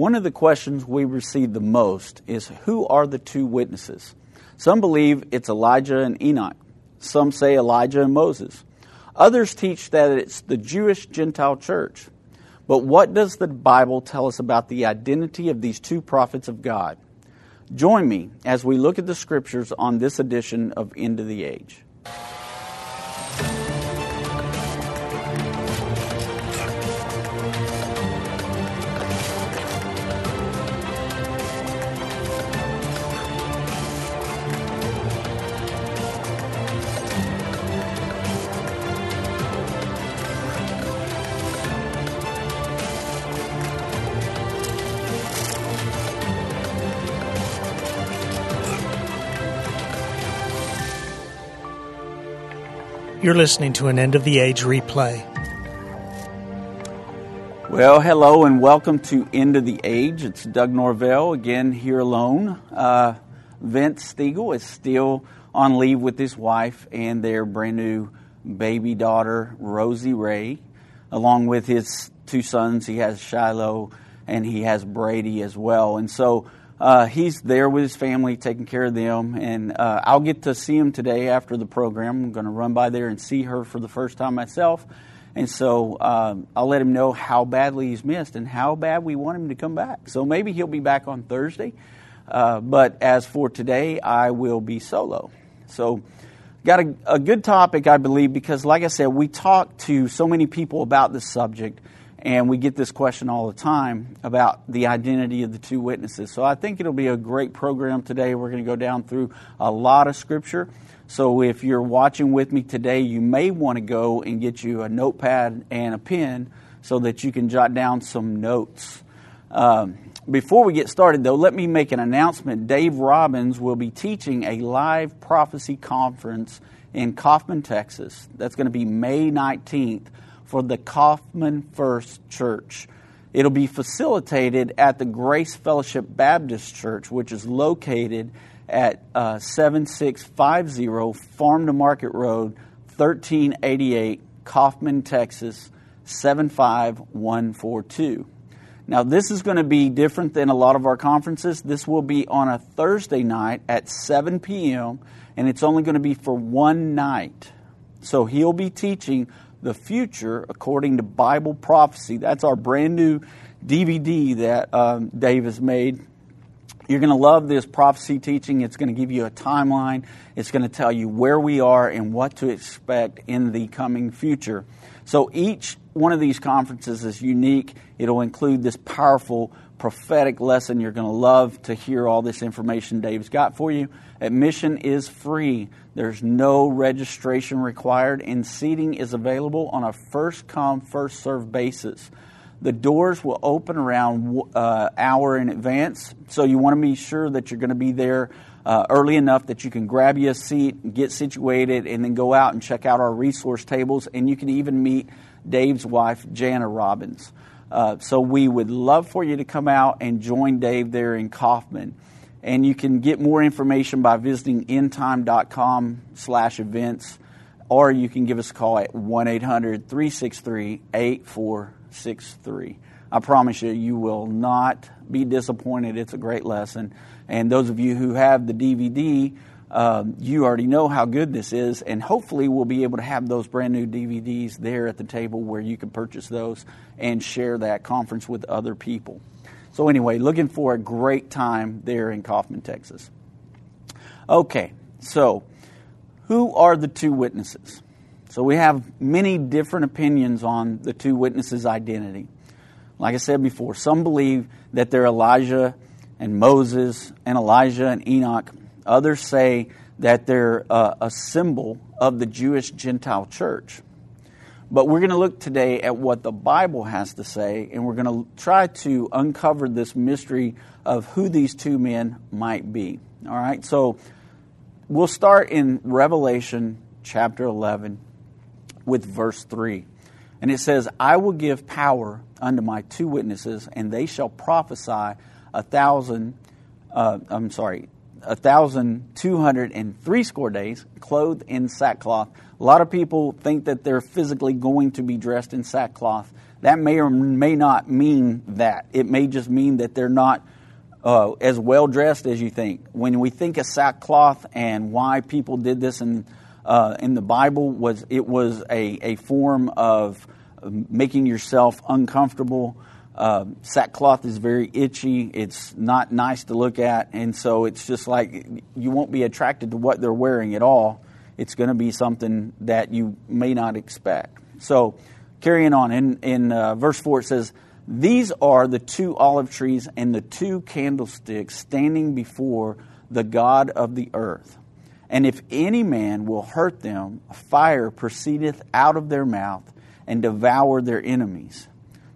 One of the questions we receive the most is who are the two witnesses? Some believe it's Elijah and Enoch. Some say Elijah and Moses. Others teach that it's the Jewish Gentile church. But what does the Bible tell us about the identity of these two prophets of God? Join me as we look at the scriptures on this edition of End of the Age. You're listening to an end of the age replay. Well, hello and welcome to End of the Age. It's Doug Norvell again here alone. Uh, Vince Stiegel is still on leave with his wife and their brand new baby daughter, Rosie Ray, along with his two sons. He has Shiloh and he has Brady as well. And so uh, he's there with his family, taking care of them, and uh, I'll get to see him today after the program. I'm going to run by there and see her for the first time myself, and so uh, I'll let him know how badly he's missed and how bad we want him to come back. So maybe he'll be back on Thursday, uh, but as for today, I will be solo. So. Got a, a good topic, I believe, because, like I said, we talk to so many people about this subject, and we get this question all the time about the identity of the two witnesses. So I think it'll be a great program today. We're going to go down through a lot of scripture. So if you're watching with me today, you may want to go and get you a notepad and a pen so that you can jot down some notes. Um, before we get started, though, let me make an announcement. Dave Robbins will be teaching a live prophecy conference in Kaufman, Texas. That's going to be May 19th for the Kaufman First Church. It'll be facilitated at the Grace Fellowship Baptist Church, which is located at uh, 7650 Farm to Market Road, 1388, Kaufman, Texas, 75142. Now, this is going to be different than a lot of our conferences. This will be on a Thursday night at 7 p.m., and it's only going to be for one night. So, he'll be teaching the future according to Bible prophecy. That's our brand new DVD that um, Dave has made. You're going to love this prophecy teaching. It's going to give you a timeline. It's going to tell you where we are and what to expect in the coming future. So each one of these conferences is unique. It'll include this powerful prophetic lesson. You're going to love to hear all this information Dave's got for you. Admission is free. There's no registration required, and seating is available on a first come, first served basis. The doors will open around uh, hour in advance, so you want to be sure that you're going to be there uh, early enough that you can grab you a seat, get situated, and then go out and check out our resource tables. And you can even meet Dave's wife, Jana Robbins. Uh, so we would love for you to come out and join Dave there in Kaufman. And you can get more information by visiting endtime.com slash events, or you can give us a call at 1-800-363-8463. I promise you, you will not be disappointed. It's a great lesson. And those of you who have the DVD, um, you already know how good this is, and hopefully we'll be able to have those brand new DVDs there at the table where you can purchase those and share that conference with other people. So, anyway, looking for a great time there in Kaufman, Texas. Okay, so who are the two witnesses? So, we have many different opinions on the two witnesses' identity. Like I said before, some believe that they're Elijah and Moses and Elijah and Enoch. Others say that they're uh, a symbol of the Jewish Gentile church. But we're going to look today at what the Bible has to say, and we're going to try to uncover this mystery of who these two men might be. All right, so we'll start in Revelation chapter 11 with verse 3. And it says, I will give power unto my two witnesses, and they shall prophesy a thousand, uh, I'm sorry, a thousand two hundred and three score days, clothed in sackcloth. A lot of people think that they're physically going to be dressed in sackcloth. That may or may not mean that. It may just mean that they're not uh, as well dressed as you think. When we think of sackcloth and why people did this in, uh, in the Bible, was it was a, a form of making yourself uncomfortable. Uh, sackcloth is very itchy. It's not nice to look at, and so it's just like you won't be attracted to what they're wearing at all. It's going to be something that you may not expect. So, carrying on in in uh, verse four, it says these are the two olive trees and the two candlesticks standing before the God of the earth. And if any man will hurt them, fire proceedeth out of their mouth and devour their enemies.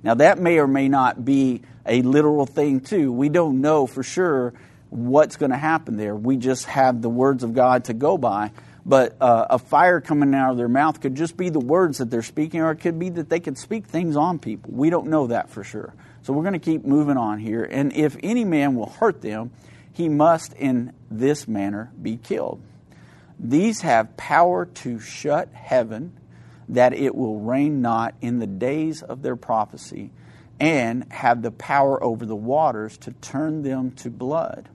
Now, that may or may not be a literal thing, too. We don't know for sure what's going to happen there. We just have the words of God to go by. But uh, a fire coming out of their mouth could just be the words that they're speaking, or it could be that they could speak things on people. We don't know that for sure. So we're going to keep moving on here. And if any man will hurt them, he must in this manner be killed. These have power to shut heaven, that it will rain not in the days of their prophecy, and have the power over the waters to turn them to blood,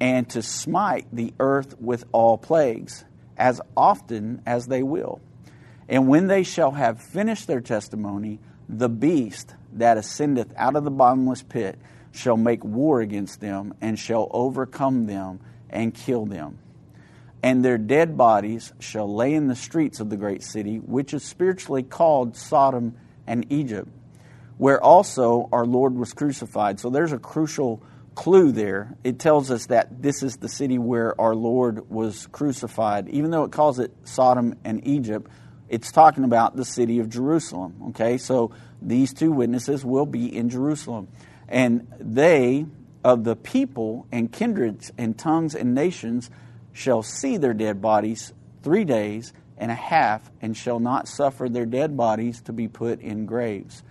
and to smite the earth with all plagues as often as they will. And when they shall have finished their testimony, the beast that ascendeth out of the bottomless pit shall make war against them, and shall overcome them and kill them. And their dead bodies shall lay in the streets of the great city, which is spiritually called Sodom and Egypt, where also our Lord was crucified. So there's a crucial clue there. It tells us that this is the city where our Lord was crucified. Even though it calls it Sodom and Egypt, it's talking about the city of Jerusalem. Okay, so these two witnesses will be in Jerusalem. And they, of the people and kindreds and tongues and nations, shall see their dead bodies three days and a half, and shall not suffer their dead bodies to be put in graves.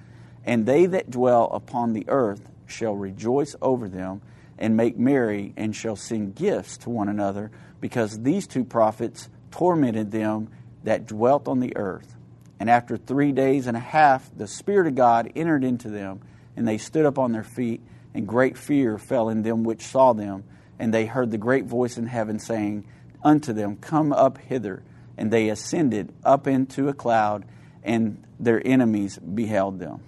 And they that dwell upon the earth shall rejoice over them and make merry and shall send gifts to one another because these two prophets tormented them that dwelt on the earth. And after three days and a half, the Spirit of God entered into them, and they stood up on their feet, and great fear fell in them which saw them. And they heard the great voice in heaven saying unto them, Come up hither. And they ascended up into a cloud, and their enemies beheld them.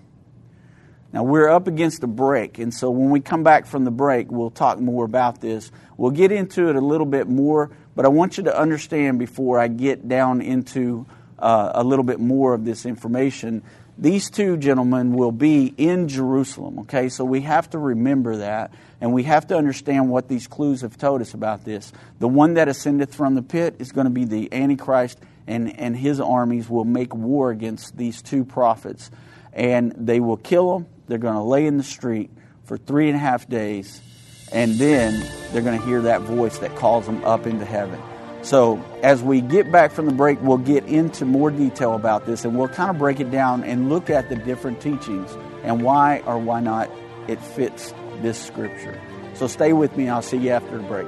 Now, we're up against a break, and so when we come back from the break, we'll talk more about this. We'll get into it a little bit more, but I want you to understand before I get down into uh, a little bit more of this information. These two gentlemen will be in Jerusalem, okay? So we have to remember that, and we have to understand what these clues have told us about this. The one that ascendeth from the pit is going to be the Antichrist, and, and his armies will make war against these two prophets, and they will kill them they're going to lay in the street for three and a half days, and then they're going to hear that voice that calls them up into heaven. So, as we get back from the break, we'll get into more detail about this and we'll kind of break it down and look at the different teachings and why or why not it fits this scripture. So, stay with me. I'll see you after the break.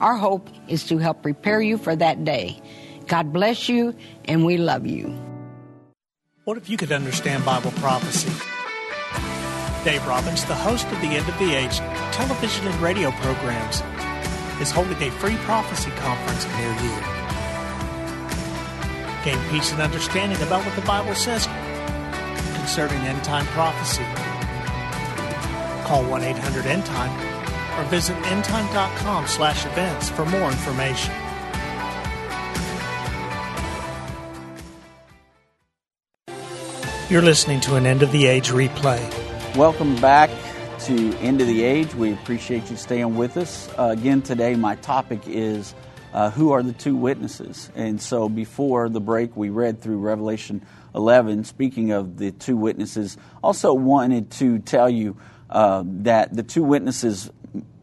Our hope is to help prepare you for that day. God bless you, and we love you. What if you could understand Bible prophecy? Dave Robbins, the host of the End of the Age television and radio programs, is holding a free prophecy conference near you. Gain peace and understanding about what the Bible says concerning end time prophecy. Call 1 800 End Time or visit endtime.com slash events for more information. You're listening to an End of the Age replay. Welcome back to End of the Age. We appreciate you staying with us. Uh, again, today my topic is uh, who are the two witnesses? And so before the break, we read through Revelation 11, speaking of the two witnesses. Also, wanted to tell you uh, that the two witnesses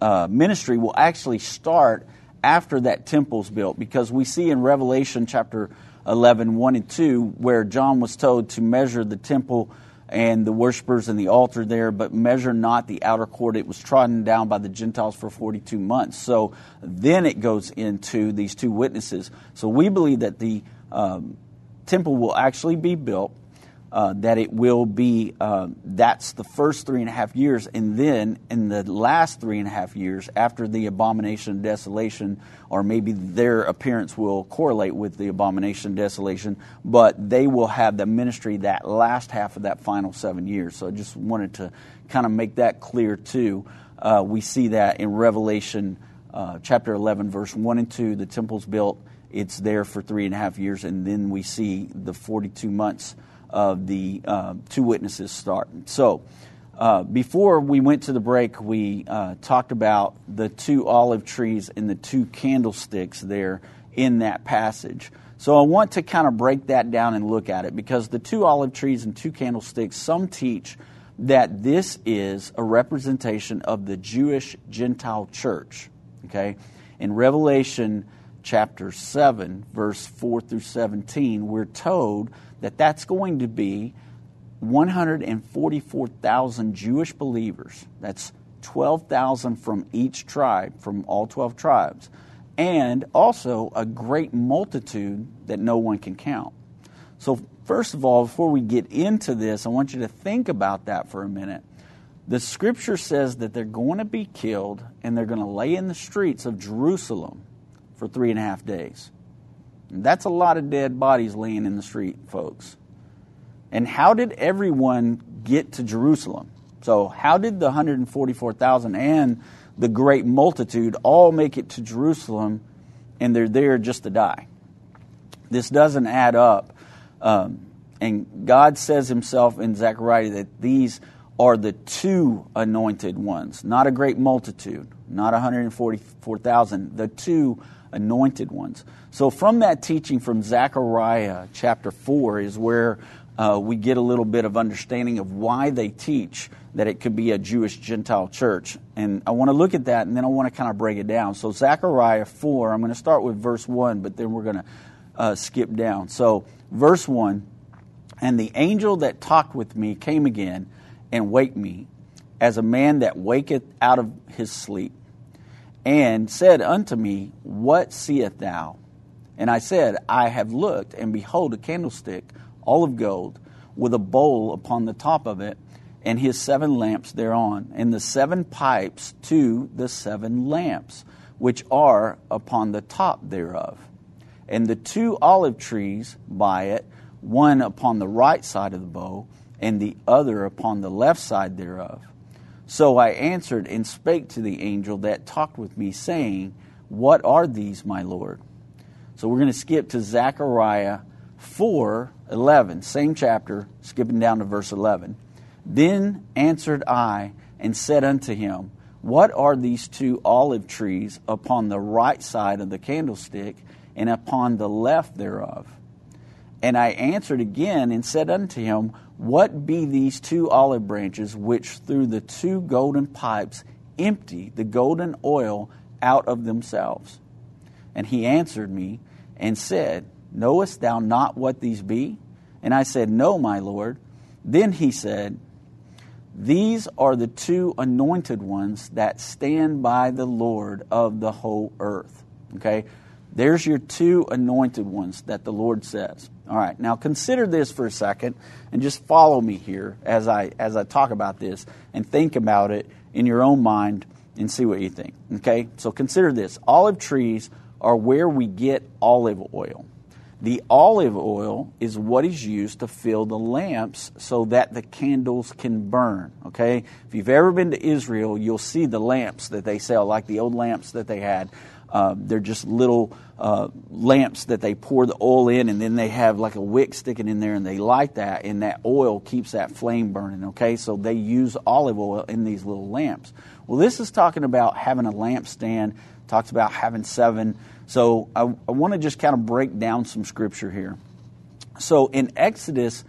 uh, ministry will actually start after that temple's built because we see in Revelation chapter 11, 1 and 2, where John was told to measure the temple and the worshippers and the altar there, but measure not the outer court. It was trodden down by the Gentiles for 42 months. So then it goes into these two witnesses. So we believe that the um, temple will actually be built uh, that it will be uh, that's the first three and a half years. And then in the last three and a half years after the abomination of desolation or maybe their appearance will correlate with the abomination of desolation but they will have the ministry that last half of that final seven years. So i just wanted to kind of make that clear too. Uh, we see that in revelation uh, chapter 11 verse 1 and 2 the temple's built it's there for three and a half years. And then we see the 42 months of the uh, two witnesses start. So, uh, before we went to the break, we uh, talked about the two olive trees and the two candlesticks there in that passage. So, I want to kind of break that down and look at it because the two olive trees and two candlesticks, some teach that this is a representation of the Jewish Gentile church. Okay? In Revelation chapter 7, verse 4 through 17, we're told that that's going to be 144,000 Jewish believers. That's 12,000 from each tribe, from all 12 tribes, and also a great multitude that no one can count. So, first of all, before we get into this, I want you to think about that for a minute. The scripture says that they're going to be killed and they're going to lay in the streets of Jerusalem for three and a half days. That's a lot of dead bodies laying in the street, folks. And how did everyone get to Jerusalem? So, how did the 144,000 and the great multitude all make it to Jerusalem and they're there just to die? This doesn't add up. Um, and God says Himself in Zechariah that these are the two anointed ones, not a great multitude, not 144,000, the two anointed ones. So, from that teaching from Zechariah chapter 4 is where uh, we get a little bit of understanding of why they teach that it could be a Jewish Gentile church. And I want to look at that and then I want to kind of break it down. So, Zechariah 4, I'm going to start with verse 1, but then we're going to uh, skip down. So, verse 1 And the angel that talked with me came again and waked me, as a man that waketh out of his sleep and said unto me, What seest thou? And I said, I have looked, and behold, a candlestick, all of gold, with a bowl upon the top of it, and his seven lamps thereon, and the seven pipes to the seven lamps, which are upon the top thereof. And the two olive trees by it, one upon the right side of the bow, and the other upon the left side thereof. So I answered and spake to the angel that talked with me, saying, What are these, my Lord? So we're going to skip to Zechariah 4 11, same chapter, skipping down to verse 11. Then answered I and said unto him, What are these two olive trees upon the right side of the candlestick and upon the left thereof? And I answered again and said unto him, what be these two olive branches which through the two golden pipes empty the golden oil out of themselves? And he answered me and said, Knowest thou not what these be? And I said, No, my Lord. Then he said, These are the two anointed ones that stand by the Lord of the whole earth. Okay? There's your two anointed ones that the Lord says. All right, now consider this for a second and just follow me here as I as I talk about this and think about it in your own mind and see what you think. Okay? So consider this. Olive trees are where we get olive oil. The olive oil is what is used to fill the lamps so that the candles can burn. Okay? If you've ever been to Israel, you'll see the lamps that they sell, like the old lamps that they had. Uh, they're just little uh, lamps that they pour the oil in, and then they have like a wick sticking in there, and they light that, and that oil keeps that flame burning. Okay, so they use olive oil in these little lamps. Well, this is talking about having a lampstand. Talks about having seven. So I, I want to just kind of break down some scripture here. So in Exodus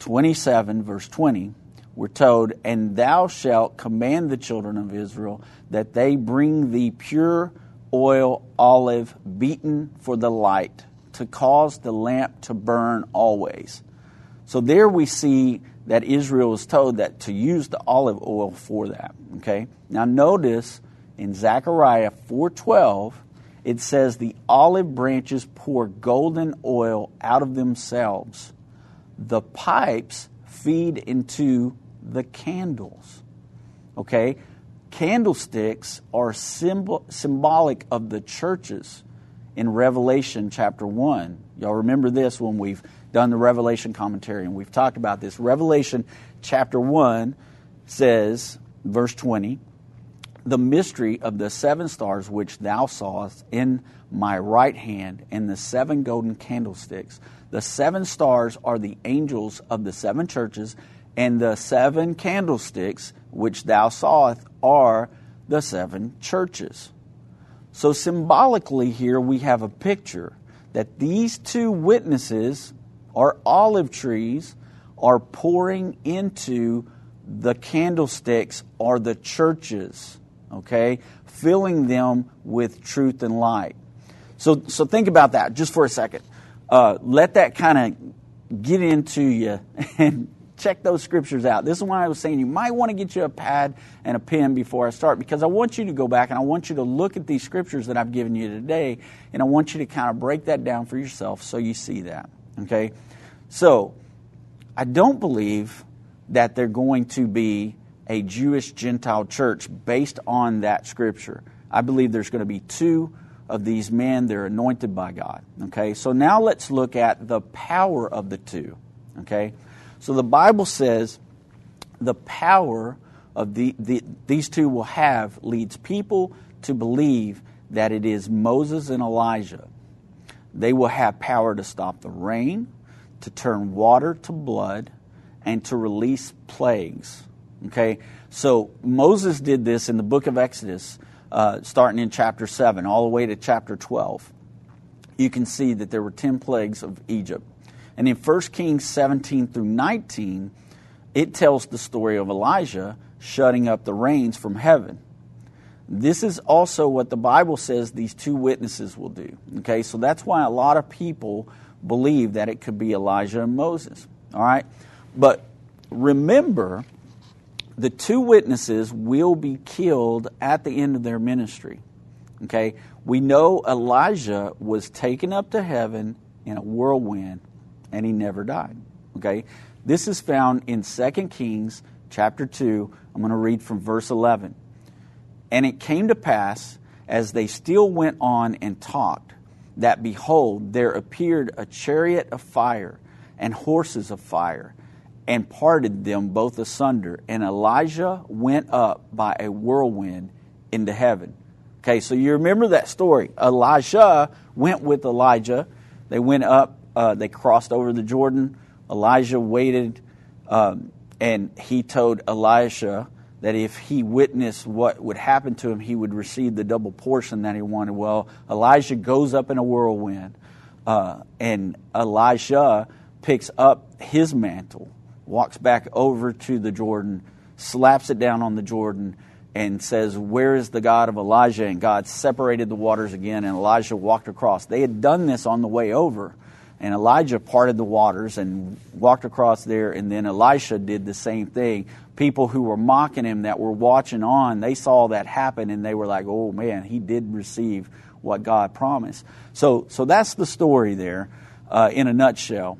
27, verse 20, we're told, And thou shalt command the children of Israel that they bring thee pure oil olive beaten for the light to cause the lamp to burn always. So there we see that Israel is told that to use the olive oil for that. Okay. Now notice in Zechariah 4:12 it says the olive branches pour golden oil out of themselves. The pipes feed into the candles. Okay? Candlesticks are symbol, symbolic of the churches in Revelation chapter 1. Y'all remember this when we've done the Revelation commentary and we've talked about this. Revelation chapter 1 says, verse 20, the mystery of the seven stars which thou sawest in my right hand and the seven golden candlesticks. The seven stars are the angels of the seven churches, and the seven candlesticks which thou sawest are the seven churches. So, symbolically, here we have a picture that these two witnesses are olive trees are pouring into the candlesticks or the churches okay? Filling them with truth and light. So, so think about that just for a second. Uh, let that kind of get into you and check those scriptures out. This is why I was saying you might want to get you a pad and a pen before I start because I want you to go back and I want you to look at these scriptures that I've given you today and I want you to kind of break that down for yourself so you see that. Okay? So, I don't believe that they're going to be a Jewish Gentile church based on that scripture. I believe there's going to be two of these men. They're anointed by God. Okay, so now let's look at the power of the two. Okay, so the Bible says the power of the, the, these two will have leads people to believe that it is Moses and Elijah. They will have power to stop the rain, to turn water to blood, and to release plagues. Okay, so Moses did this in the book of Exodus, uh, starting in chapter 7, all the way to chapter 12. You can see that there were 10 plagues of Egypt. And in 1 Kings 17 through 19, it tells the story of Elijah shutting up the rains from heaven. This is also what the Bible says these two witnesses will do. Okay, so that's why a lot of people believe that it could be Elijah and Moses. All right, but remember the two witnesses will be killed at the end of their ministry. Okay? We know Elijah was taken up to heaven in a whirlwind and he never died. Okay? This is found in 2 Kings chapter 2. I'm going to read from verse 11. And it came to pass, as they still went on and talked, that behold, there appeared a chariot of fire and horses of fire and parted them both asunder. And Elijah went up by a whirlwind into heaven. Okay, so you remember that story. Elijah went with Elijah. They went up, uh, they crossed over the Jordan. Elijah waited, um, and he told Elisha that if he witnessed what would happen to him, he would receive the double portion that he wanted. Well, Elijah goes up in a whirlwind, uh, and Elisha picks up his mantle walks back over to the Jordan, slaps it down on the Jordan, and says, Where is the God of Elijah? And God separated the waters again, and Elijah walked across. They had done this on the way over. And Elijah parted the waters and walked across there, and then Elisha did the same thing. People who were mocking him that were watching on, they saw that happen and they were like, oh man, he did receive what God promised. So, so that's the story there uh, in a nutshell.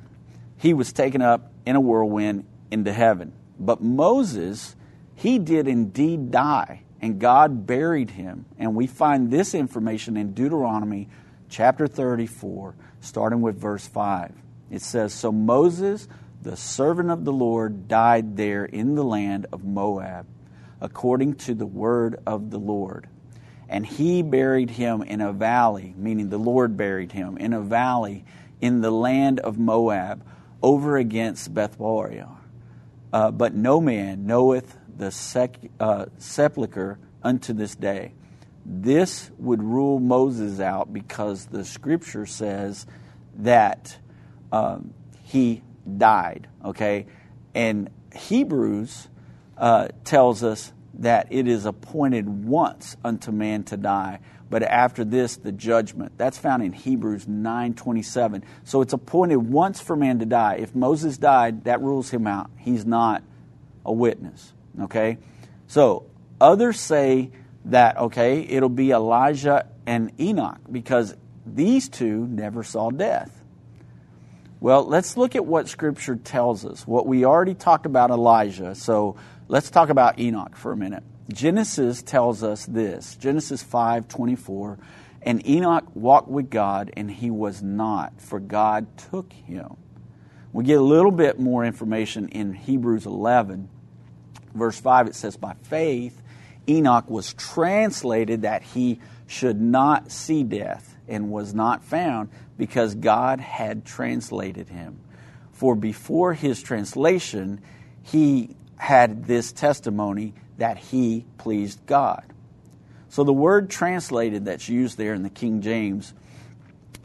He was taken up in a whirlwind into heaven. But Moses, he did indeed die, and God buried him. And we find this information in Deuteronomy chapter 34 starting with verse 5. It says So Moses, the servant of the Lord, died there in the land of Moab, according to the word of the Lord. And he buried him in a valley, meaning the Lord buried him in a valley in the land of Moab, over against Beth Uh, but no man knoweth the sec- uh, sepulchre unto this day. This would rule Moses out because the scripture says that um, he died, okay? And Hebrews uh, tells us that it is appointed once unto man to die, but after this the judgment. That's found in Hebrews 9:27. So it's appointed once for man to die. If Moses died, that rules him out. He's not a witness, okay? So others say that, okay, it'll be Elijah and Enoch because these two never saw death. Well, let's look at what Scripture tells us. What we already talked about Elijah, so let's talk about Enoch for a minute. Genesis tells us this Genesis 5 24. And Enoch walked with God, and he was not, for God took him. We get a little bit more information in Hebrews 11. Verse 5, it says, By faith, Enoch was translated that he should not see death and was not found because God had translated him. For before his translation, he had this testimony that he pleased God. So the word translated that's used there in the King James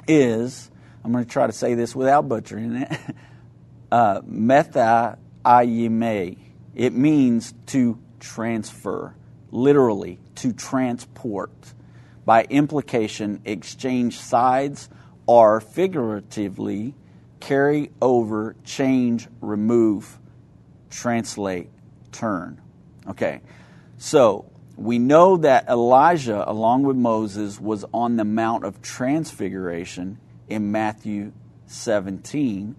is, I'm going to try to say this without butchering it, uh, metha ayime. It means to transfer literally to transport. By implication, exchange sides or figuratively carry over, change, remove, translate, turn. Okay, so we know that Elijah, along with Moses, was on the Mount of Transfiguration in Matthew 17.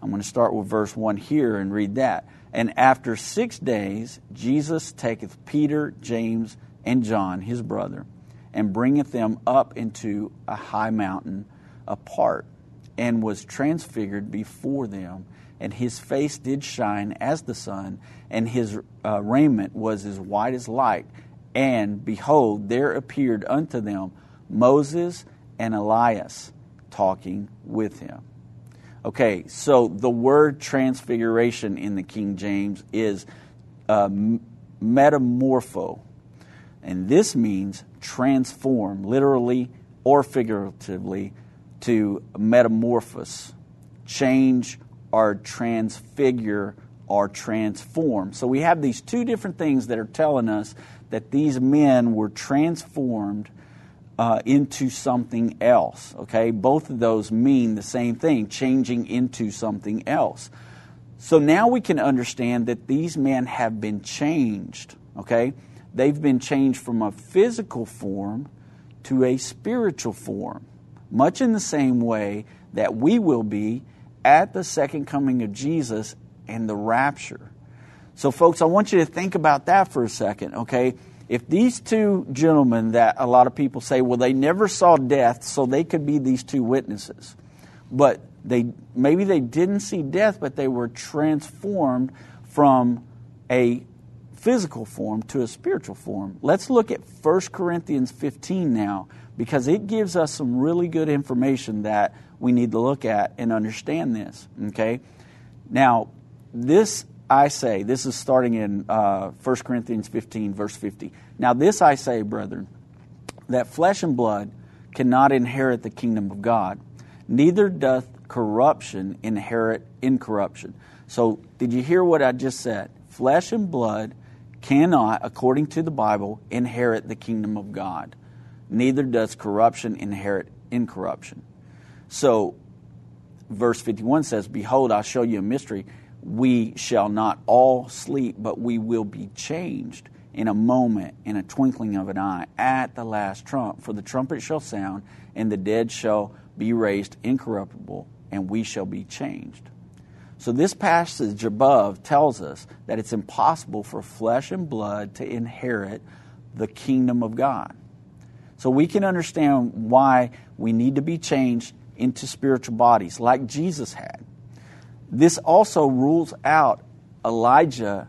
I'm going to start with verse 1 here and read that. And after six days, Jesus taketh Peter, James, and John, his brother, and bringeth them up into a high mountain apart, and was transfigured before them. And his face did shine as the sun, and his uh, raiment was as white as light. And behold, there appeared unto them Moses and Elias talking with him. Okay, so the word transfiguration in the King James is uh, metamorpho. And this means transform, literally or figuratively, to metamorphose, change or transfigure or transform. So we have these two different things that are telling us that these men were transformed uh, into something else. Okay, both of those mean the same thing, changing into something else. So now we can understand that these men have been changed. Okay, they've been changed from a physical form to a spiritual form, much in the same way that we will be at the second coming of Jesus and the rapture. So, folks, I want you to think about that for a second, okay? If these two gentlemen that a lot of people say, well, they never saw death, so they could be these two witnesses, but they maybe they didn't see death, but they were transformed from a physical form to a spiritual form. Let's look at 1 Corinthians 15 now because it gives us some really good information that we need to look at and understand this. Okay? Now, this I say, this is starting in uh, 1 Corinthians 15, verse 50. Now, this I say, brethren, that flesh and blood cannot inherit the kingdom of God, neither doth corruption inherit incorruption. So, did you hear what I just said? Flesh and blood cannot, according to the Bible, inherit the kingdom of God. Neither does corruption inherit incorruption. So, verse 51 says, Behold, I'll show you a mystery. We shall not all sleep, but we will be changed in a moment, in a twinkling of an eye, at the last trump. For the trumpet shall sound, and the dead shall be raised incorruptible, and we shall be changed. So, this passage above tells us that it's impossible for flesh and blood to inherit the kingdom of God. So, we can understand why we need to be changed into spiritual bodies like Jesus had. This also rules out Elijah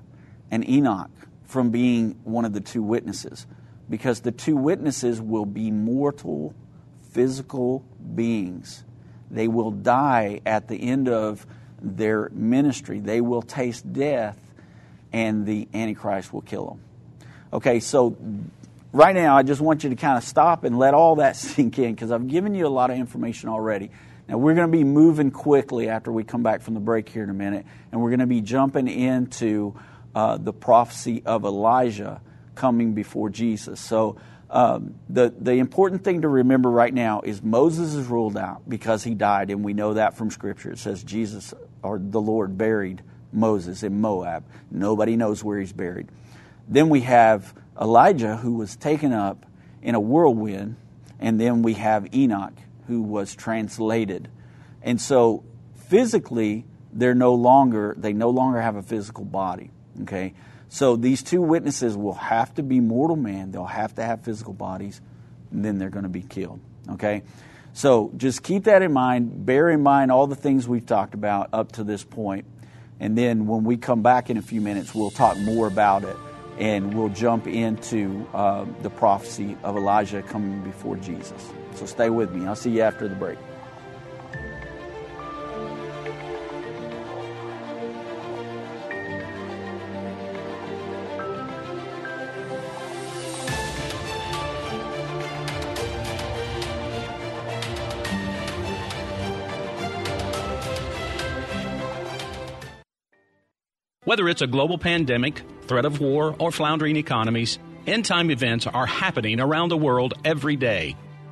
and Enoch from being one of the two witnesses because the two witnesses will be mortal, physical beings. They will die at the end of their ministry. They will taste death, and the Antichrist will kill them. Okay, so right now, I just want you to kind of stop and let all that sink in because I've given you a lot of information already. Now, we're going to be moving quickly after we come back from the break here in a minute, and we're going to be jumping into uh, the prophecy of Elijah coming before Jesus. So, um, the, the important thing to remember right now is Moses is ruled out because he died, and we know that from Scripture. It says Jesus or the Lord buried Moses in Moab. Nobody knows where he's buried. Then we have Elijah, who was taken up in a whirlwind, and then we have Enoch, who was translated. And so physically, they're no longer, they no longer have a physical body. Okay? So these two witnesses will have to be mortal men, they'll have to have physical bodies, and then they're going to be killed. Okay? So just keep that in mind. Bear in mind all the things we've talked about up to this point. And then when we come back in a few minutes, we'll talk more about it and we'll jump into uh, the prophecy of Elijah coming before Jesus. So stay with me. I'll see you after the break. Whether it's a global pandemic, threat of war, or floundering economies, end time events are happening around the world every day.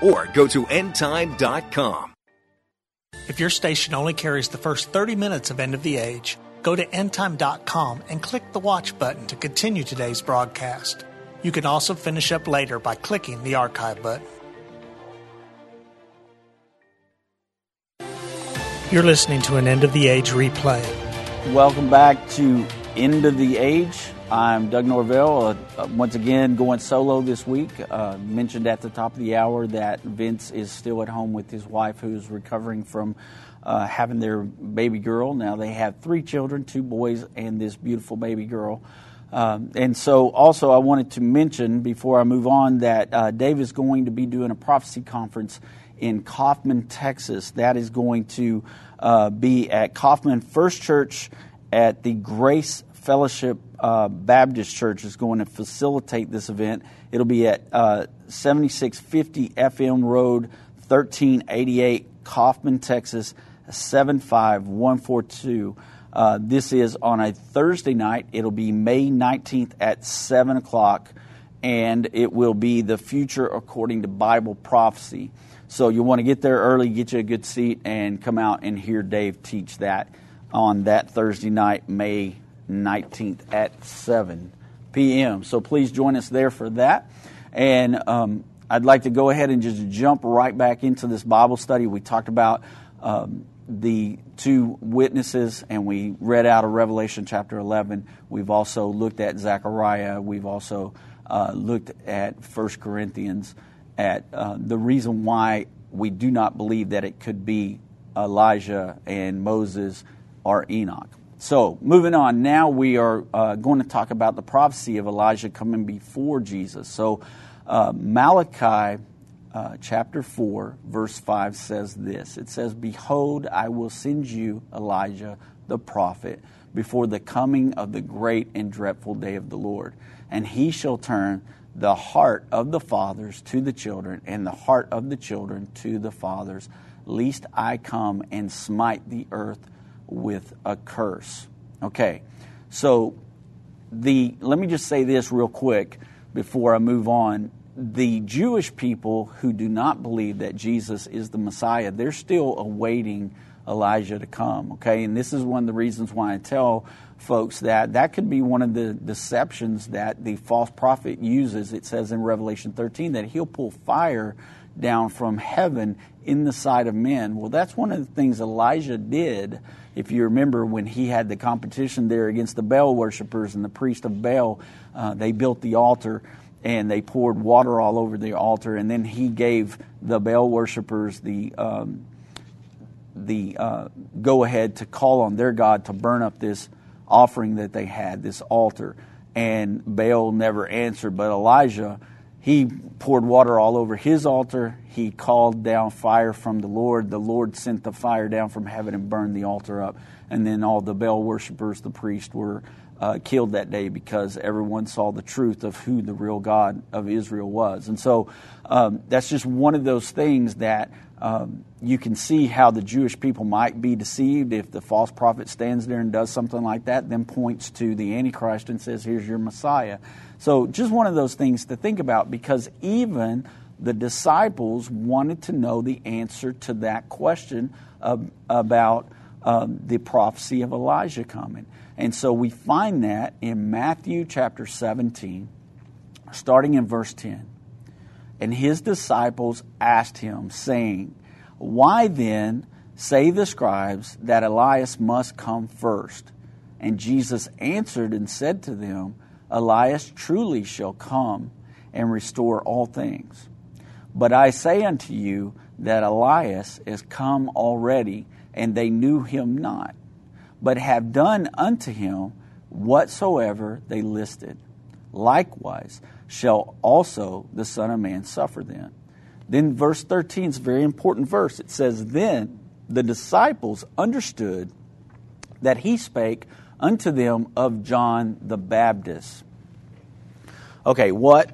or go to endtime.com. If your station only carries the first 30 minutes of End of the Age, go to endtime.com and click the watch button to continue today's broadcast. You can also finish up later by clicking the archive button. You're listening to an End of the Age replay. Welcome back to End of the Age. I'm Doug Norvell, uh, once again going solo this week. Uh, mentioned at the top of the hour that Vince is still at home with his wife who's recovering from uh, having their baby girl. Now they have three children, two boys, and this beautiful baby girl. Um, and so, also, I wanted to mention before I move on that uh, Dave is going to be doing a prophecy conference in Kaufman, Texas. That is going to uh, be at Kaufman First Church at the Grace Fellowship uh, Baptist Church is going to facilitate this event. It'll be at uh, 7650 FM Road, 1388, Kaufman, Texas, 75142. Uh, this is on a Thursday night. It'll be May 19th at 7 o'clock, and it will be the future according to Bible prophecy. So you want to get there early, get you a good seat, and come out and hear Dave teach that on that Thursday night, May 19th at 7 p.m. So please join us there for that. And um, I'd like to go ahead and just jump right back into this Bible study. We talked about um, the two witnesses and we read out of Revelation chapter 11. We've also looked at Zechariah. We've also uh, looked at 1 Corinthians, at uh, the reason why we do not believe that it could be Elijah and Moses or Enoch. So, moving on, now we are uh, going to talk about the prophecy of Elijah coming before Jesus. So, uh, Malachi uh, chapter 4, verse 5 says this It says, Behold, I will send you Elijah the prophet before the coming of the great and dreadful day of the Lord. And he shall turn the heart of the fathers to the children, and the heart of the children to the fathers, lest I come and smite the earth with a curse. Okay, so the let me just say this real quick before I move on. The Jewish people who do not believe that Jesus is the Messiah, they're still awaiting Elijah to come. Okay, and this is one of the reasons why I tell folks that that could be one of the deceptions that the false prophet uses. It says in Revelation 13 that he'll pull fire down from heaven in the sight of men. Well, that's one of the things Elijah did if you remember when he had the competition there against the Baal worshippers and the priest of Baal, uh, they built the altar and they poured water all over the altar, and then he gave the Baal worshippers the um, the uh, go ahead to call on their God to burn up this offering that they had, this altar. And Baal never answered, but Elijah he poured water all over his altar. He called down fire from the Lord. The Lord sent the fire down from heaven and burned the altar up. And then all the Baal worshippers, the priests, were uh, killed that day because everyone saw the truth of who the real God of Israel was. And so um, that's just one of those things that um, you can see how the Jewish people might be deceived if the false prophet stands there and does something like that, then points to the Antichrist and says, Here's your Messiah. So, just one of those things to think about because even the disciples wanted to know the answer to that question of, about um, the prophecy of Elijah coming. And so we find that in Matthew chapter 17, starting in verse 10. And his disciples asked him, saying, Why then say the scribes that Elias must come first? And Jesus answered and said to them, Elias truly shall come and restore all things. But I say unto you that Elias is come already, and they knew him not, but have done unto him whatsoever they listed. Likewise shall also the Son of Man suffer then. Then verse 13 is a very important verse. It says, Then the disciples understood that he spake unto them of John the Baptist. Okay, what?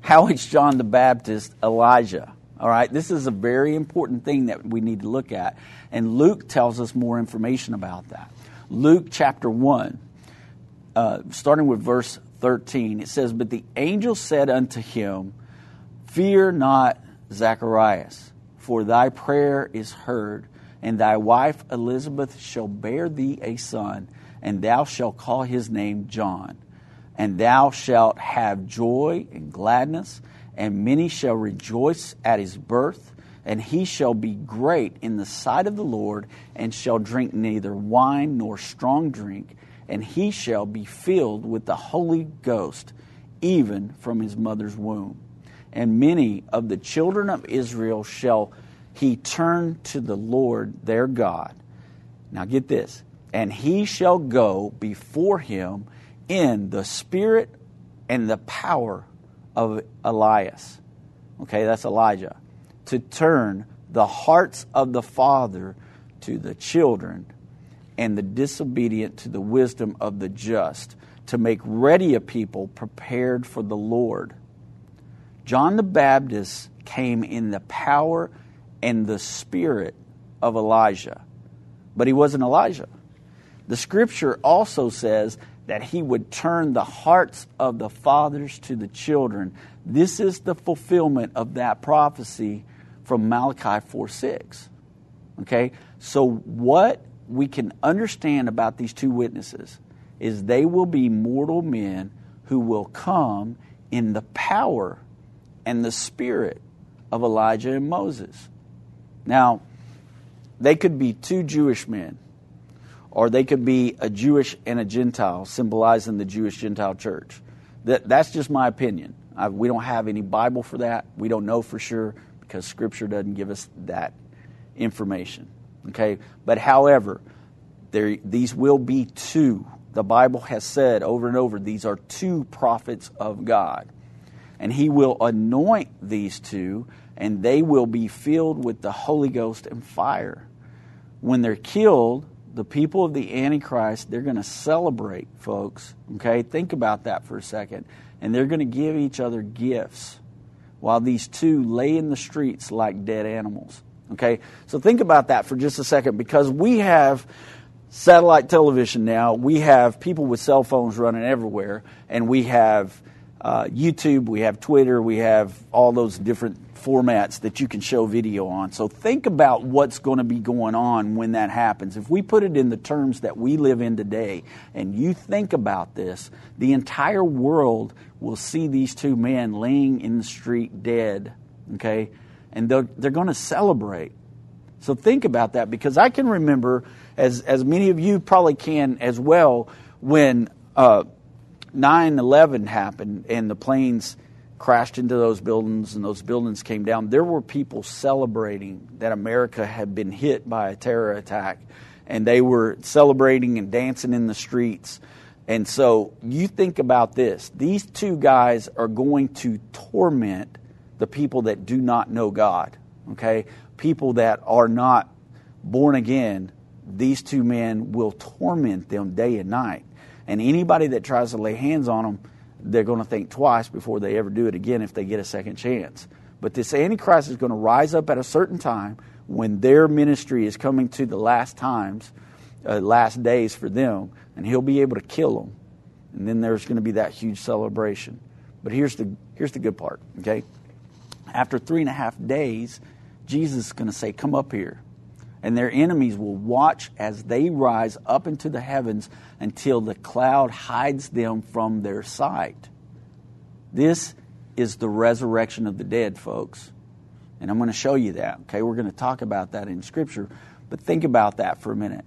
How is John the Baptist Elijah? All right, this is a very important thing that we need to look at. And Luke tells us more information about that. Luke chapter 1, uh, starting with verse 13, it says, But the angel said unto him, Fear not, Zacharias, for thy prayer is heard, and thy wife Elizabeth shall bear thee a son and thou shalt call his name John. And thou shalt have joy and gladness, and many shall rejoice at his birth. And he shall be great in the sight of the Lord, and shall drink neither wine nor strong drink, and he shall be filled with the Holy Ghost, even from his mother's womb. And many of the children of Israel shall he turn to the Lord their God. Now get this and he shall go before him in the spirit and the power of Elias. Okay, that's Elijah. To turn the hearts of the father to the children and the disobedient to the wisdom of the just, to make ready a people prepared for the Lord. John the Baptist came in the power and the spirit of Elijah, but he wasn't Elijah. The scripture also says that he would turn the hearts of the fathers to the children. This is the fulfillment of that prophecy from Malachi 4 6. Okay? So, what we can understand about these two witnesses is they will be mortal men who will come in the power and the spirit of Elijah and Moses. Now, they could be two Jewish men, or they could be a Jewish and a Gentile, symbolizing the Jewish Gentile church. That, that's just my opinion. I, we don't have any Bible for that. We don't know for sure because Scripture doesn't give us that information. Okay, but however, there, these will be two. The Bible has said over and over these are two prophets of God. And He will anoint these two, and they will be filled with the Holy Ghost and fire. When they're killed, the people of the Antichrist, they're going to celebrate, folks. Okay, think about that for a second. And they're going to give each other gifts while these two lay in the streets like dead animals. Okay, so think about that for just a second because we have satellite television now. We have people with cell phones running everywhere, and we have uh, YouTube, we have Twitter, we have all those different formats that you can show video on. So think about what's going to be going on when that happens. If we put it in the terms that we live in today, and you think about this, the entire world will see these two men laying in the street dead, okay? And they're, they're going to celebrate. So think about that because I can remember, as, as many of you probably can as well, when uh, 9 11 happened and the planes crashed into those buildings and those buildings came down, there were people celebrating that America had been hit by a terror attack. And they were celebrating and dancing in the streets. And so you think about this these two guys are going to torment the people that do not know God, okay? People that are not born again. These two men will torment them day and night. And anybody that tries to lay hands on them, they're going to think twice before they ever do it again if they get a second chance. But this Antichrist is going to rise up at a certain time when their ministry is coming to the last times, uh, last days for them, and he'll be able to kill them. And then there's going to be that huge celebration. But here's the, here's the good part, okay? After three and a half days, Jesus is going to say, Come up here and their enemies will watch as they rise up into the heavens until the cloud hides them from their sight. This is the resurrection of the dead, folks. And I'm going to show you that. Okay, we're going to talk about that in Scripture, but think about that for a minute.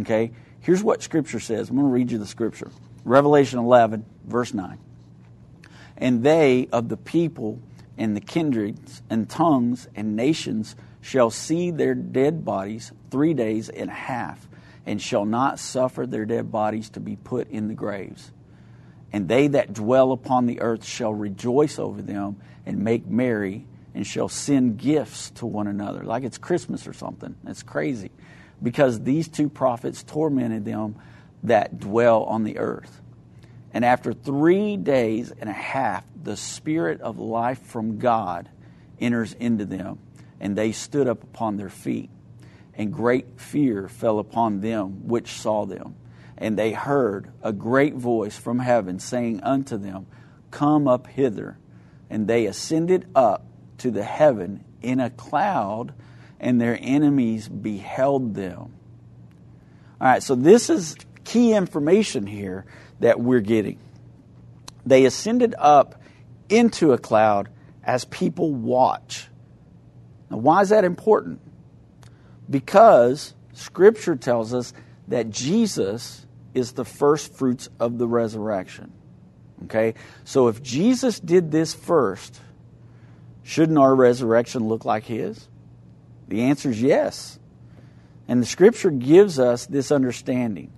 Okay, here's what Scripture says. I'm going to read you the Scripture Revelation 11, verse 9. And they of the people and the kindreds and tongues and nations shall see their dead bodies three days and a half, and shall not suffer their dead bodies to be put in the graves. And they that dwell upon the earth shall rejoice over them and make merry, and shall send gifts to one another, like it's Christmas or something. It's crazy. Because these two prophets tormented them that dwell on the earth. And after three days and a half, the Spirit of life from God enters into them and they stood up upon their feet. And great fear fell upon them which saw them. And they heard a great voice from heaven saying unto them, Come up hither. And they ascended up to the heaven in a cloud, and their enemies beheld them. All right, so this is key information here that we're getting. They ascended up into a cloud as people watch. Now, why is that important? Because Scripture tells us that Jesus is the first fruits of the resurrection. Okay? So if Jesus did this first, shouldn't our resurrection look like his? The answer is yes. And the scripture gives us this understanding.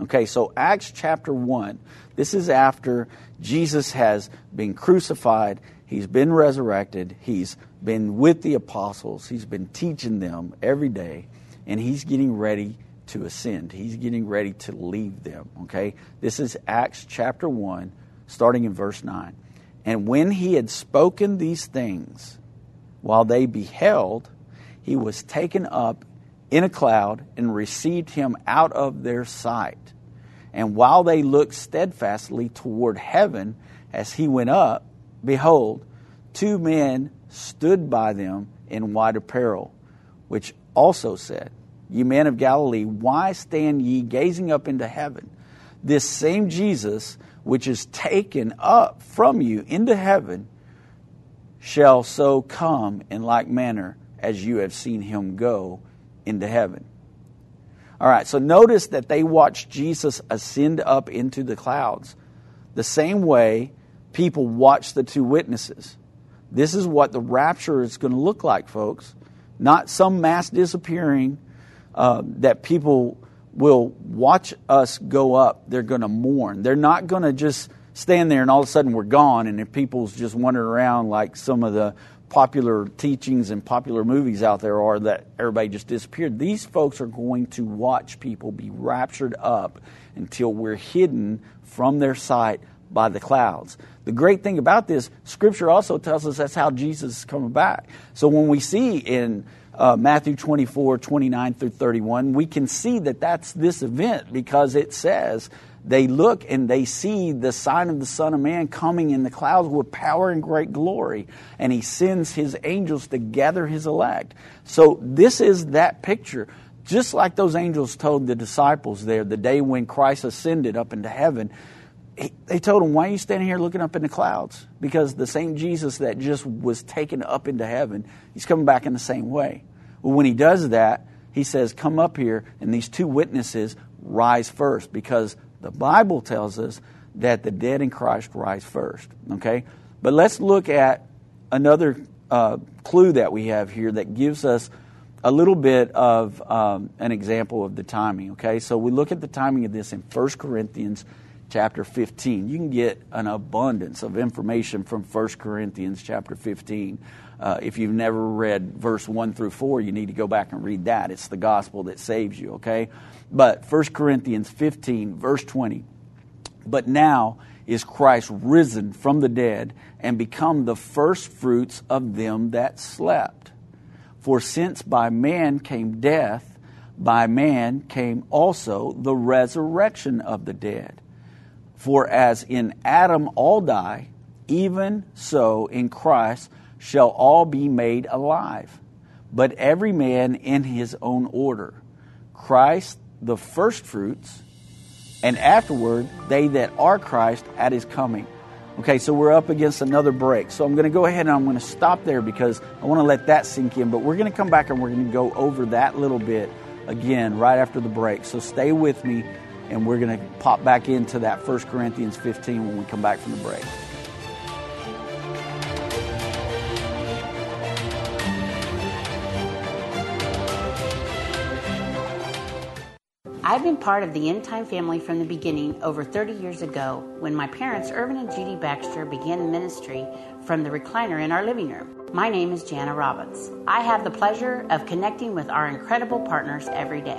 Okay, so Acts chapter 1, this is after Jesus has been crucified, he's been resurrected, he's been with the apostles, he's been teaching them every day, and he's getting ready to ascend. He's getting ready to leave them. Okay? This is Acts chapter 1, starting in verse 9. And when he had spoken these things, while they beheld, he was taken up in a cloud and received him out of their sight. And while they looked steadfastly toward heaven as he went up, behold, two men stood by them in white apparel, which also said, Ye men of Galilee, why stand ye gazing up into heaven? This same Jesus, which is taken up from you into heaven, shall so come in like manner as you have seen him go into heaven. All right, so notice that they watched Jesus ascend up into the clouds the same way people watch the two witnesses. This is what the rapture is going to look like, folks. Not some mass disappearing uh, that people will watch us go up. They're going to mourn. They're not going to just stand there and all of a sudden we're gone and if people's just wandering around like some of the popular teachings and popular movies out there are that everybody just disappeared. These folks are going to watch people be raptured up until we're hidden from their sight by the clouds. The great thing about this, Scripture also tells us that's how Jesus is coming back. So when we see in uh, Matthew 24, 29 through 31, we can see that that's this event because it says they look and they see the sign of the Son of Man coming in the clouds with power and great glory, and he sends his angels to gather his elect. So, this is that picture. Just like those angels told the disciples there the day when Christ ascended up into heaven, they told him, Why are you standing here looking up in the clouds? Because the same Jesus that just was taken up into heaven, he's coming back in the same way. Well, when he does that, he says, Come up here, and these two witnesses rise first because the Bible tells us that the dead in Christ rise first. Okay? But let's look at another uh, clue that we have here that gives us a little bit of um, an example of the timing. Okay? So we look at the timing of this in 1 Corinthians chapter 15. You can get an abundance of information from 1 Corinthians chapter 15. Uh, if you've never read verse 1 through 4, you need to go back and read that. It's the gospel that saves you, okay? But 1 Corinthians 15, verse 20. But now is Christ risen from the dead and become the first fruits of them that slept. For since by man came death, by man came also the resurrection of the dead. For as in Adam all die, even so in Christ shall all be made alive, but every man in his own order. Christ the firstfruits, and afterward they that are Christ at his coming. Okay, so we're up against another break. So I'm going to go ahead and I'm going to stop there because I want to let that sink in. But we're going to come back and we're going to go over that little bit again right after the break. So stay with me and we're going to pop back into that 1 Corinthians 15 when we come back from the break. I've been part of the End Time family from the beginning over 30 years ago when my parents, Irvin and Judy Baxter, began ministry from the recliner in our living room. My name is Jana Robbins. I have the pleasure of connecting with our incredible partners every day.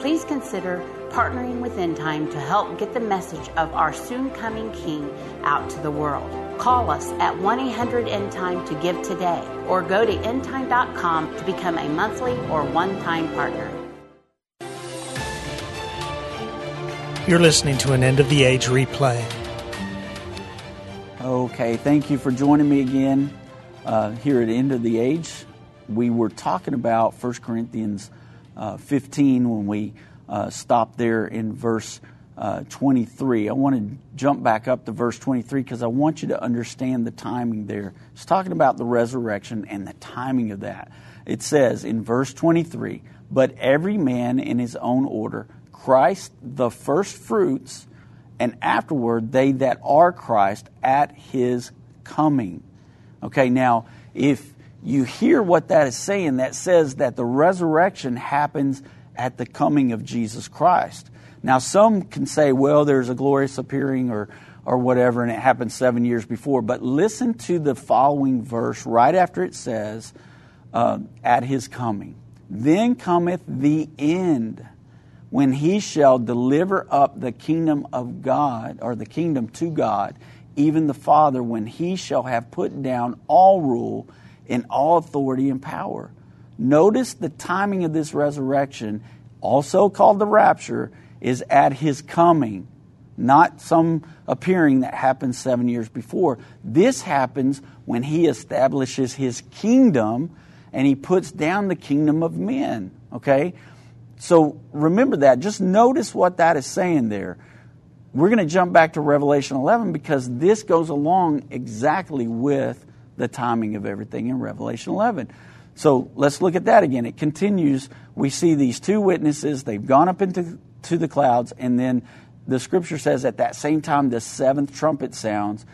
please consider partnering with End Time to help get the message of our soon coming King out to the world. Call us at 1 800 End Time to give today, or go to endtime.com to become a monthly or one time partner. You're listening to an End of the Age replay. Okay, thank you for joining me again uh, here at End of the Age. We were talking about 1 Corinthians 15 when we uh, stopped there in verse uh, 23. I want to jump back up to verse 23 because I want you to understand the timing there. It's talking about the resurrection and the timing of that. It says in verse 23, But every man in his own order, Christ the first fruits, and afterward they that are Christ at his coming. Okay, now if you hear what that is saying. That says that the resurrection happens at the coming of Jesus Christ. Now, some can say, well, there's a glorious appearing or, or whatever, and it happened seven years before. But listen to the following verse right after it says, uh, at his coming. Then cometh the end, when he shall deliver up the kingdom of God, or the kingdom to God, even the Father, when he shall have put down all rule in all authority and power. Notice the timing of this resurrection, also called the rapture, is at his coming, not some appearing that happened seven years before. This happens when he establishes his kingdom and he puts down the kingdom of men. Okay? So remember that. Just notice what that is saying there. We're going to jump back to Revelation 11 because this goes along exactly with the timing of everything in Revelation 11. So let's look at that again. It continues. We see these two witnesses. They've gone up into to the clouds, and then the scripture says at that same time the seventh trumpet sounds,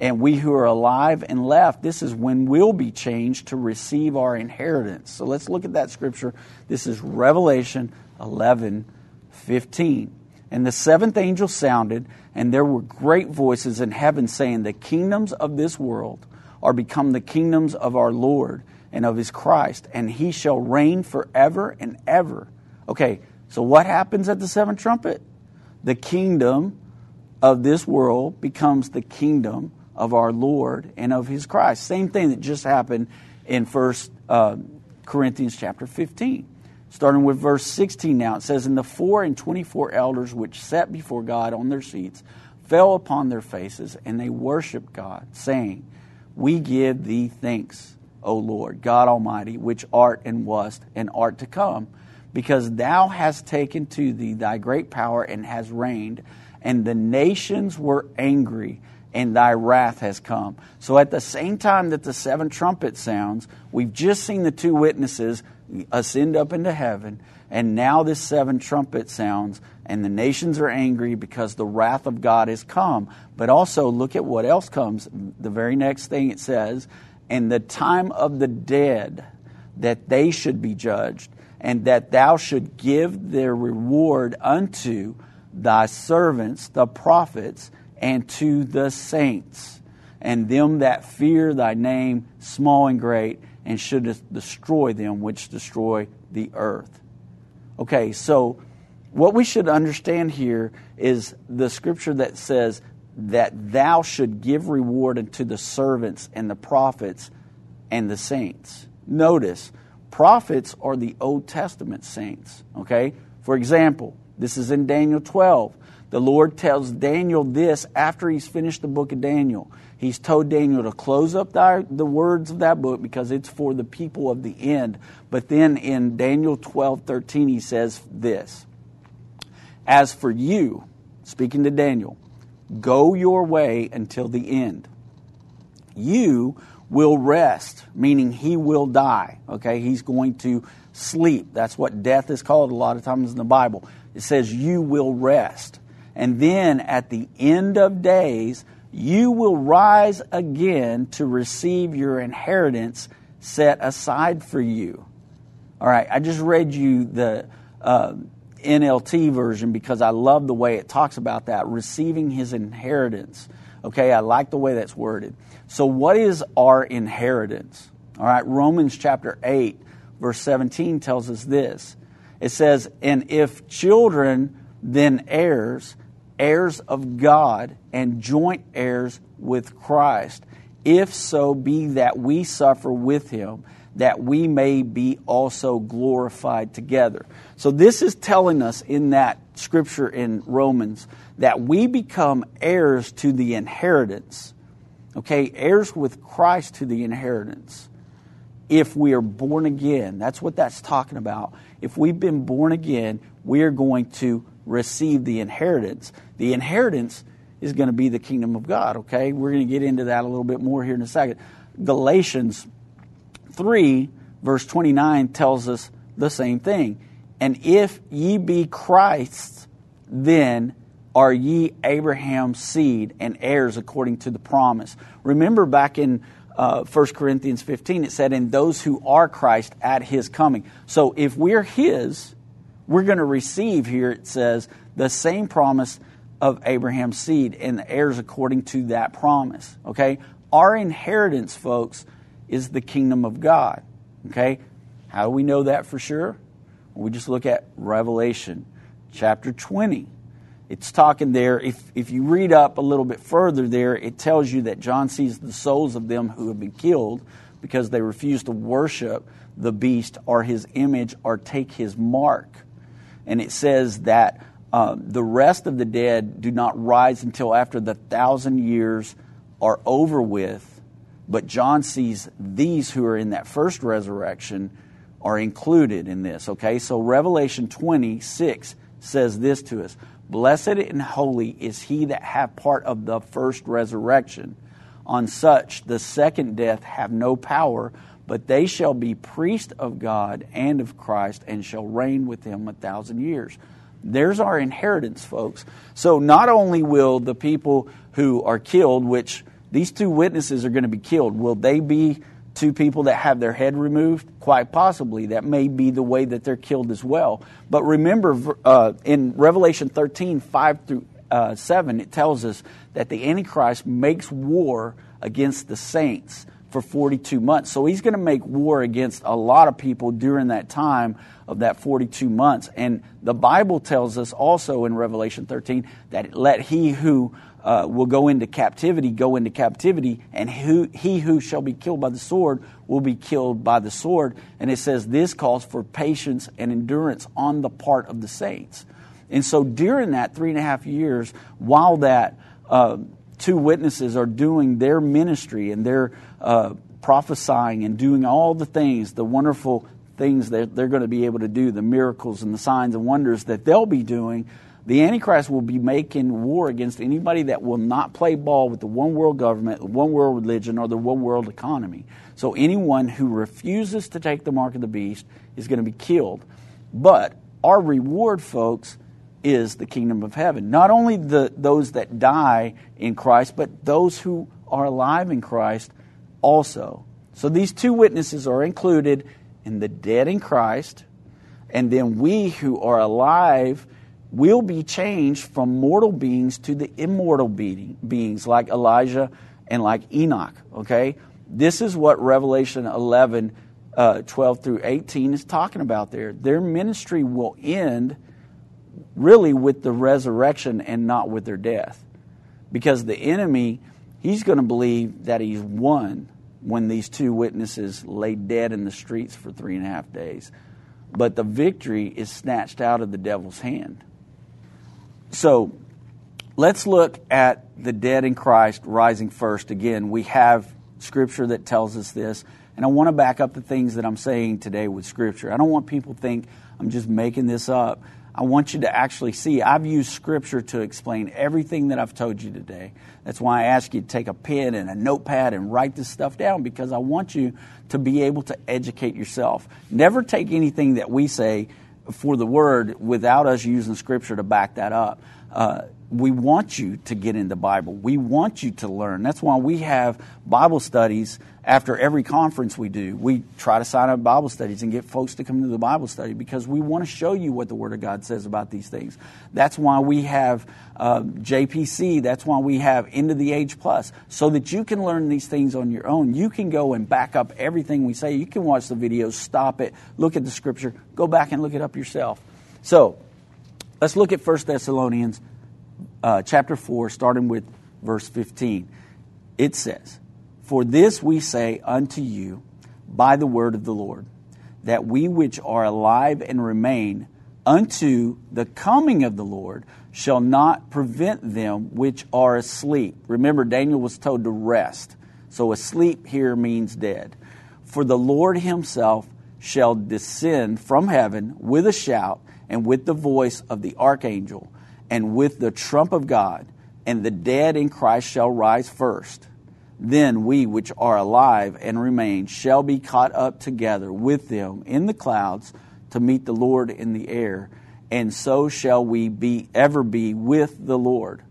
and we who are alive and left, this is when we'll be changed to receive our inheritance. So let's look at that scripture. This is Revelation 11 15. And the seventh angel sounded, and there were great voices in heaven saying, The kingdoms of this world are become the kingdoms of our Lord and of his Christ, and he shall reign forever and ever. Okay, so what happens at the seventh trumpet? The kingdom of this world becomes the kingdom of our Lord and of his Christ. Same thing that just happened in First uh, Corinthians chapter 15. Starting with verse 16 now, it says, And the four and twenty four elders which sat before God on their seats fell upon their faces, and they worshiped God, saying, We give thee thanks, O Lord, God Almighty, which art and wast and art to come, because thou hast taken to thee thy great power and hast reigned, and the nations were angry and thy wrath has come. So at the same time that the seven trumpet sounds, we've just seen the two witnesses ascend up into heaven, and now this seven trumpet sounds, and the nations are angry because the wrath of God has come. But also look at what else comes. The very next thing it says, and the time of the dead that they should be judged, and that thou should give their reward unto thy servants, the prophets, and to the saints, and them that fear thy name, small and great, and shouldest destroy them which destroy the earth. Okay, so what we should understand here is the scripture that says that thou should give reward unto the servants and the prophets and the saints. Notice, prophets are the Old Testament saints. Okay? For example, this is in Daniel 12. The Lord tells Daniel this after he's finished the book of Daniel. He's told Daniel to close up the, the words of that book because it's for the people of the end. But then in Daniel 12 13, he says this As for you, speaking to Daniel, go your way until the end. You will rest, meaning he will die. Okay, he's going to sleep. That's what death is called a lot of times in the Bible. It says, You will rest. And then at the end of days, you will rise again to receive your inheritance set aside for you. All right, I just read you the uh, NLT version because I love the way it talks about that, receiving his inheritance. Okay, I like the way that's worded. So, what is our inheritance? All right, Romans chapter 8, verse 17 tells us this. It says, And if children, then heirs heirs of God and joint heirs with Christ, if so be that we suffer with him, that we may be also glorified together. So, this is telling us in that scripture in Romans that we become heirs to the inheritance. Okay, heirs with Christ to the inheritance. If we are born again, that's what that's talking about. If we've been born again, we are going to receive the inheritance. The inheritance is going to be the kingdom of God, okay? We're going to get into that a little bit more here in a second. Galatians 3, verse 29 tells us the same thing. And if ye be Christ's, then are ye Abraham's seed and heirs according to the promise. Remember back in uh, 1 Corinthians 15, it said, "In those who are Christ at his coming. So if we're his, we're going to receive here, it says, the same promise of Abraham's seed and the heirs according to that promise. Okay? Our inheritance, folks, is the kingdom of God. Okay? How do we know that for sure? We just look at Revelation chapter 20. It's talking there, if, if you read up a little bit further there, it tells you that John sees the souls of them who have been killed because they refuse to worship the beast or his image or take his mark. And it says that uh, the rest of the dead do not rise until after the thousand years are over with. But John sees these who are in that first resurrection are included in this. Okay, so Revelation 26 says this to us Blessed and holy is he that hath part of the first resurrection. On such the second death have no power, but they shall be priests of God and of Christ, and shall reign with him a thousand years. There's our inheritance, folks. So not only will the people who are killed, which these two witnesses are going to be killed, will they be two people that have their head removed? Quite possibly. That may be the way that they're killed as well. But remember, uh, in Revelation 13, 5 through uh, 7, it tells us that the Antichrist makes war against the saints for 42 months. So he's going to make war against a lot of people during that time of that 42 months. And the Bible tells us also in Revelation 13 that let he who uh, will go into captivity go into captivity, and who, he who shall be killed by the sword will be killed by the sword. And it says this calls for patience and endurance on the part of the saints. And so during that three and a half years, while that uh, two witnesses are doing their ministry and they're uh, prophesying and doing all the things, the wonderful things that they're going to be able to do, the miracles and the signs and wonders that they'll be doing, the Antichrist will be making war against anybody that will not play ball with the one world government, one world religion, or the one world economy. So anyone who refuses to take the mark of the beast is going to be killed. But our reward, folks, is the kingdom of heaven. Not only the, those that die in Christ, but those who are alive in Christ also. So these two witnesses are included in the dead in Christ, and then we who are alive will be changed from mortal beings to the immortal beings like Elijah and like Enoch. Okay? This is what Revelation 11, uh, 12 through 18 is talking about there. Their ministry will end really with the resurrection and not with their death. Because the enemy, he's going to believe that he's won when these two witnesses lay dead in the streets for three and a half days. But the victory is snatched out of the devil's hand. So let's look at the dead in Christ rising first. Again, we have scripture that tells us this. And I want to back up the things that I'm saying today with scripture. I don't want people to think I'm just making this up. I want you to actually see. I've used scripture to explain everything that I've told you today. That's why I ask you to take a pen and a notepad and write this stuff down because I want you to be able to educate yourself. Never take anything that we say for the word without us using scripture to back that up. Uh, we want you to get in the Bible. We want you to learn. That's why we have Bible studies after every conference we do. We try to sign up Bible studies and get folks to come to the Bible study because we want to show you what the Word of God says about these things. That's why we have uh, JPC. That's why we have End of the Age Plus, so that you can learn these things on your own. You can go and back up everything we say. You can watch the videos, stop it, look at the Scripture, go back and look it up yourself. So, let's look at 1 Thessalonians uh, chapter 4, starting with verse 15. It says, For this we say unto you by the word of the Lord, that we which are alive and remain unto the coming of the Lord shall not prevent them which are asleep. Remember, Daniel was told to rest. So asleep here means dead. For the Lord himself shall descend from heaven with a shout and with the voice of the archangel and with the trump of God, and the dead in Christ shall rise first. Then we which are alive and remain shall be caught up together with them in the clouds to meet the Lord in the air, and so shall we be ever be with the Lord.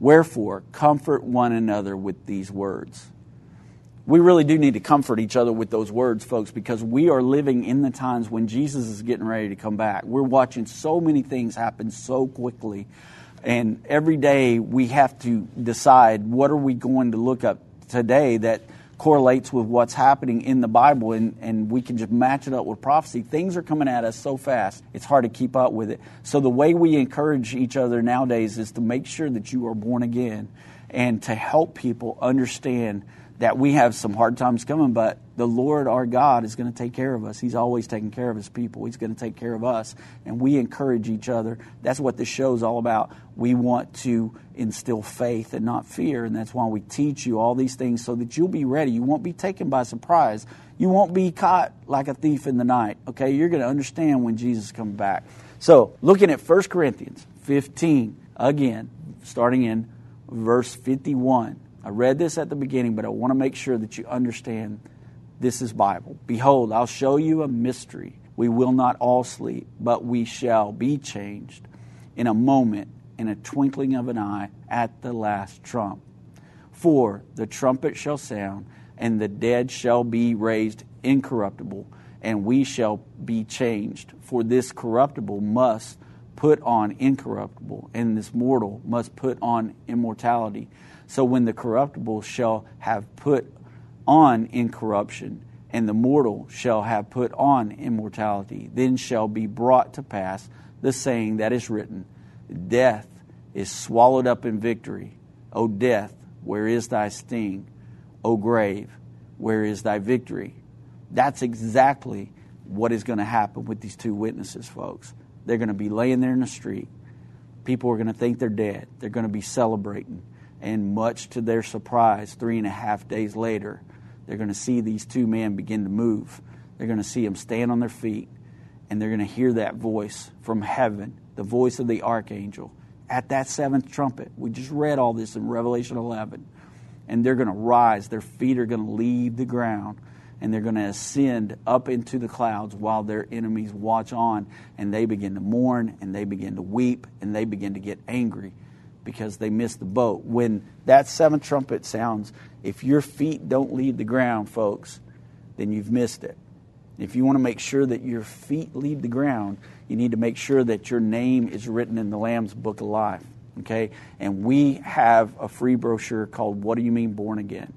Wherefore, comfort one another with these words. We really do need to comfort each other with those words, folks, because we are living in the times when Jesus is getting ready to come back. We're watching so many things happen so quickly. And every day we have to decide what are we going to look up today that correlates with what's happening in the Bible, and, and we can just match it up with prophecy. Things are coming at us so fast, it's hard to keep up with it. So, the way we encourage each other nowadays is to make sure that you are born again and to help people understand that we have some hard times coming, but the Lord our God is going to take care of us. He's always taking care of his people. He's going to take care of us. And we encourage each other. That's what this show is all about. We want to instill faith and not fear. And that's why we teach you all these things so that you'll be ready. You won't be taken by surprise. You won't be caught like a thief in the night. Okay? You're going to understand when Jesus comes back. So, looking at 1 Corinthians 15, again, starting in verse 51. I read this at the beginning, but I want to make sure that you understand this is Bible. Behold, I'll show you a mystery. We will not all sleep, but we shall be changed in a moment, in a twinkling of an eye, at the last trump. For the trumpet shall sound, and the dead shall be raised incorruptible, and we shall be changed. For this corruptible must put on incorruptible, and this mortal must put on immortality. So when the corruptible shall have put on incorruption, and the mortal shall have put on immortality, then shall be brought to pass the saying that is written Death is swallowed up in victory. O death, where is thy sting? O grave, where is thy victory? That's exactly what is going to happen with these two witnesses, folks. They're going to be laying there in the street. People are going to think they're dead. They're going to be celebrating. And much to their surprise, three and a half days later, they're going to see these two men begin to move. They're going to see them stand on their feet, and they're going to hear that voice from heaven, the voice of the archangel, at that seventh trumpet. We just read all this in Revelation 11. And they're going to rise, their feet are going to leave the ground, and they're going to ascend up into the clouds while their enemies watch on, and they begin to mourn, and they begin to weep, and they begin to get angry because they missed the boat. When that seventh trumpet sounds, if your feet don't leave the ground, folks, then you've missed it. If you want to make sure that your feet leave the ground, you need to make sure that your name is written in the Lamb's Book of Life. Okay? And we have a free brochure called What Do You Mean Born Again?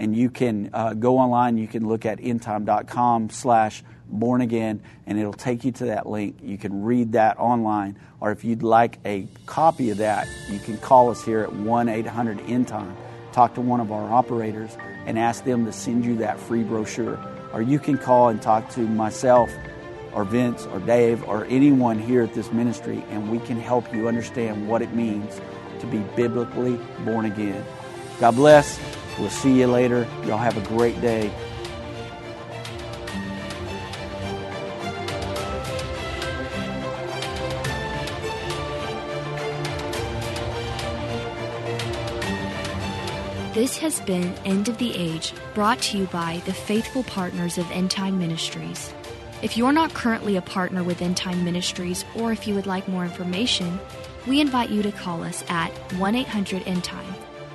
And you can uh, go online, you can look at endtime.com slash born again, and it'll take you to that link. You can read that online, or if you'd like a copy of that, you can call us here at 1 800 End Time. Talk to one of our operators and ask them to send you that free brochure. Or you can call and talk to myself or Vince or Dave or anyone here at this ministry, and we can help you understand what it means to be biblically born again. God bless. We'll see you later. Y'all have a great day. This has been End of the Age, brought to you by the faithful partners of End Time Ministries. If you're not currently a partner with End Time Ministries, or if you would like more information, we invite you to call us at 1 800 End Time.